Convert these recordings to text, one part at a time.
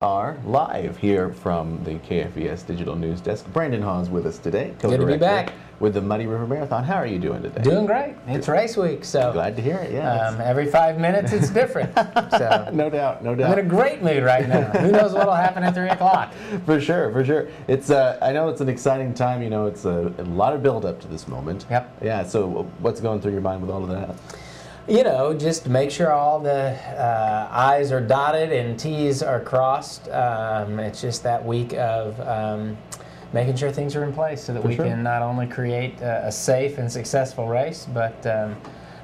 are live here from the KFVS Digital News Desk. Brandon Hahs with us today. Good to be back. With the Muddy River Marathon. How are you doing today? Doing great. It's race week, so glad to hear it. Yeah. Um, every five minutes, it's different. So no doubt, no doubt. I'm in a great mood right now. Who knows what'll happen at three o'clock? For sure, for sure. It's. Uh, I know it's an exciting time. You know, it's a, a lot of build up to this moment. Yep. Yeah. So, what's going through your mind with all of that? You know, just make sure all the uh, I's are dotted and T's are crossed. Um, it's just that week of um, making sure things are in place so that For we sure. can not only create a, a safe and successful race, but um,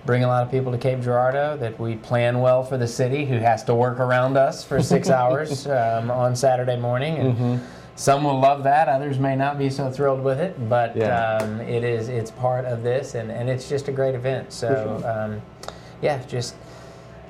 bring a lot of people to Cape Girardeau, that we plan well for the city who has to work around us for six hours um, on Saturday morning. And, Mm-hmm. Some will love that. Others may not be so thrilled with it, but Yeah. um, it is. It's part of this, and, and it's just a great event. So, um, yeah, just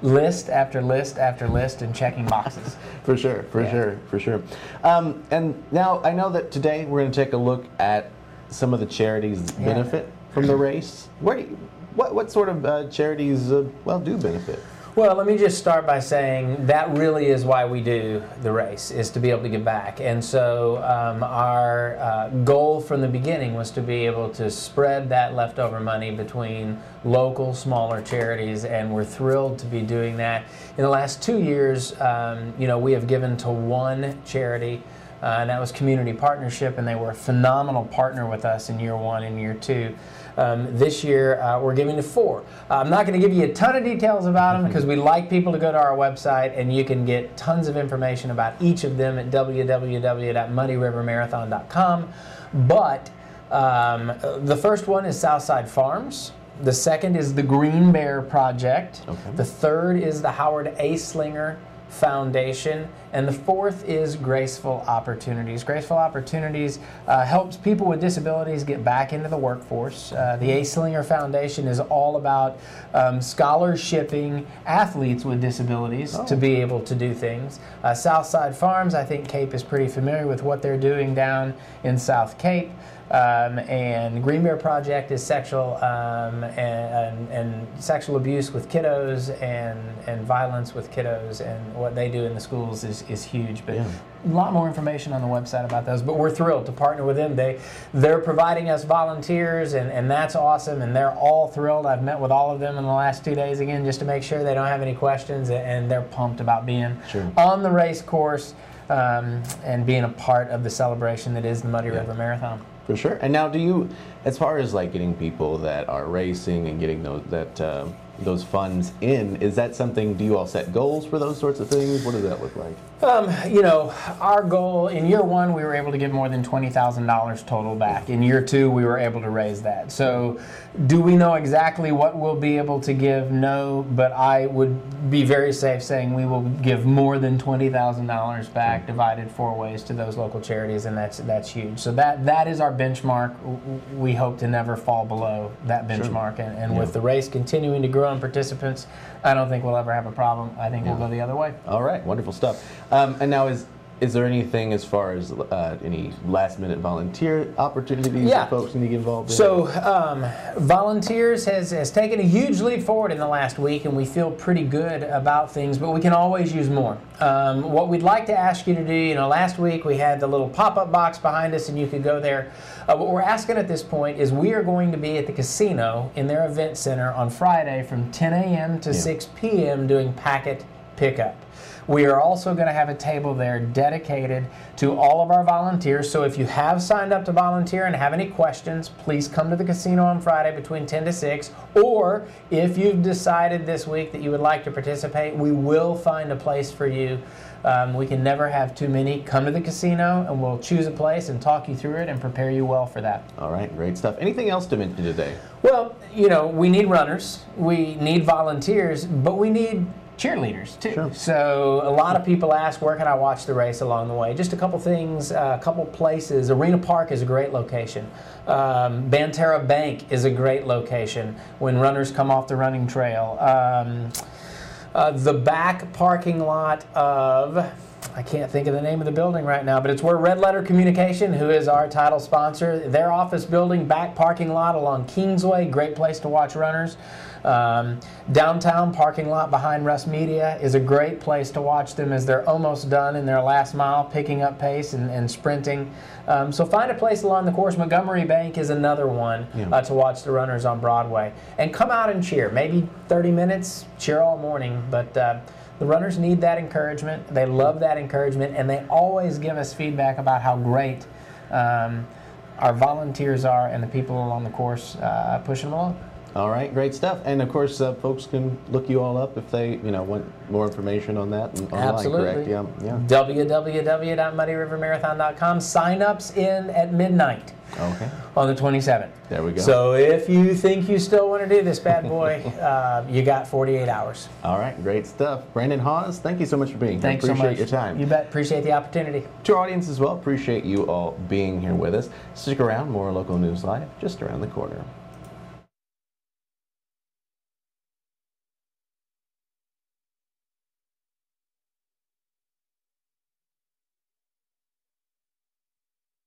list after list after list and checking boxes. For sure, for Yeah. sure, for sure. Um, and now I know that today we're going to take a look at some of the charities that Yeah. benefit from the race. Where, do you- what, what sort of uh, charities, uh, well, do benefit? Well, let me just start by saying that really is why we do the race, is to be able to give back. And so um, our uh, goal from the beginning was to be able to spread that leftover money between local, smaller charities, and we're thrilled to be doing that. In the last two years, um, you know, we have given to one charity. Uh, and that was Community Partnership, and they were a phenomenal partner with us in year one and year two. Um, this year, uh, we're giving to four. Uh, I'm not going to give you a ton of details about them because we like people to go to our website, and you can get tons of information about each of them at www.muddyrivermarathon.com. But um, the first one is Southside Farms. The second is the Green Bear Project. Okay. The third is the Howard Aslinger Foundation. And the fourth is Graceful Opportunities. Graceful Opportunities uh, helps people with disabilities get back into the workforce. Uh, the Aslinger Foundation is all about um, scholarshipping athletes with disabilities to be able to do things. Uh, Southside Farms, I think Cape is pretty familiar with what they're doing down in South Cape. Um, and Green Bear Project is sexual um, and, and, and sexual abuse with kiddos and, and violence with kiddos, and what they do in the schools is, is huge. But Yeah. a lot more information on the website about those. But we're thrilled to partner with them. They they're providing us volunteers, and, and that's awesome. And they're all thrilled. I've met with all of them in the last two days again, just to make sure they don't have any questions, and- they're pumped about being Sure. on the race course. Um, and being a part of the celebration that is the Muddy River Marathon. For sure. And now, do you, as far as like getting people that are racing and getting those that uh, those funds in, is that something? Do you all set goals for those sorts of things? What does that look like? Um, you know, our goal in year one, we were able to give more than twenty thousand dollars total back. In year two, we were able to raise that. So, do we know exactly what we'll be able to give? No, but I would be very safe saying we will give more than twenty thousand dollars back, divided four ways to those local charities, and that's that's huge. So that that is our benchmark. We hope to never fall below that benchmark, and, and with the race continuing to grow in participants, I don't think we'll ever have a problem. I think we'll go the other way. All right, wonderful stuff. Um, and now, is is there anything as far as uh, any last minute volunteer opportunities Yeah. that folks need to get involved in? So, um, volunteers has, has taken a huge leap forward in the last week, and we feel pretty good about things, but we can always use more. Um, what we'd like to ask you to do, you know, last week we had the little pop up box behind us, and you could go there. Uh, what we're asking at this point is we are going to be at the casino in their event center on Friday from 10 a.m. to 6 p.m. doing packet pickup. We are also going to have a table there dedicated to all of our volunteers. So if you have signed up to volunteer and have any questions, please come to the casino on Friday between 10 to 6. Or if you've decided this week that you would like to participate, we will find a place for you. Um, we can never have too many. Come to the casino and we'll choose a place and talk you through it and prepare you well for that. All right, great stuff. Anything else to mention today? Well, you know, we need runners, we need volunteers, but we need cheerleaders too. Sure. So a lot of people ask, where can I watch the race along the way? Just a couple things, uh, a couple places. Arena Park is a great location. Um, Banterra Bank is a great location when runners come off the running trail. Um, uh, the back parking lot of I can't think of the name of the building right now, but it's where Red Letter Communication, who is our title sponsor, their office building, back parking lot along Kingsway, great place to watch runners. Um, downtown parking lot behind Rust Media is a great place to watch them as they're almost done in their last mile, picking up pace and, and sprinting. Um, so find a place along the course. Montgomery Bank is another one Yeah. uh, to watch the runners on Broadway. And come out and cheer. Maybe 30 minutes, cheer all morning, but. Uh, the runners need that encouragement. They love that encouragement, and they always give us feedback about how great um, our volunteers are and the people along the course uh, pushing them along. All right, great stuff. And of course, uh, folks can look you all up if they, you know, want more information on that online. Absolutely. Correct? Yeah. Yeah. www.muddyrivermarathon.com. Sign-ups in at midnight Okay. on the 27th. There we go. So if you think you still want to do this bad boy, uh, you got 48 hours. All right, great stuff. Brandon Hahs, thank you so much for being here. Thanks so appreciate much. your time. You bet. Appreciate the opportunity. To our audience as well, appreciate you all being here with us. Stick around, more local news live just around the corner.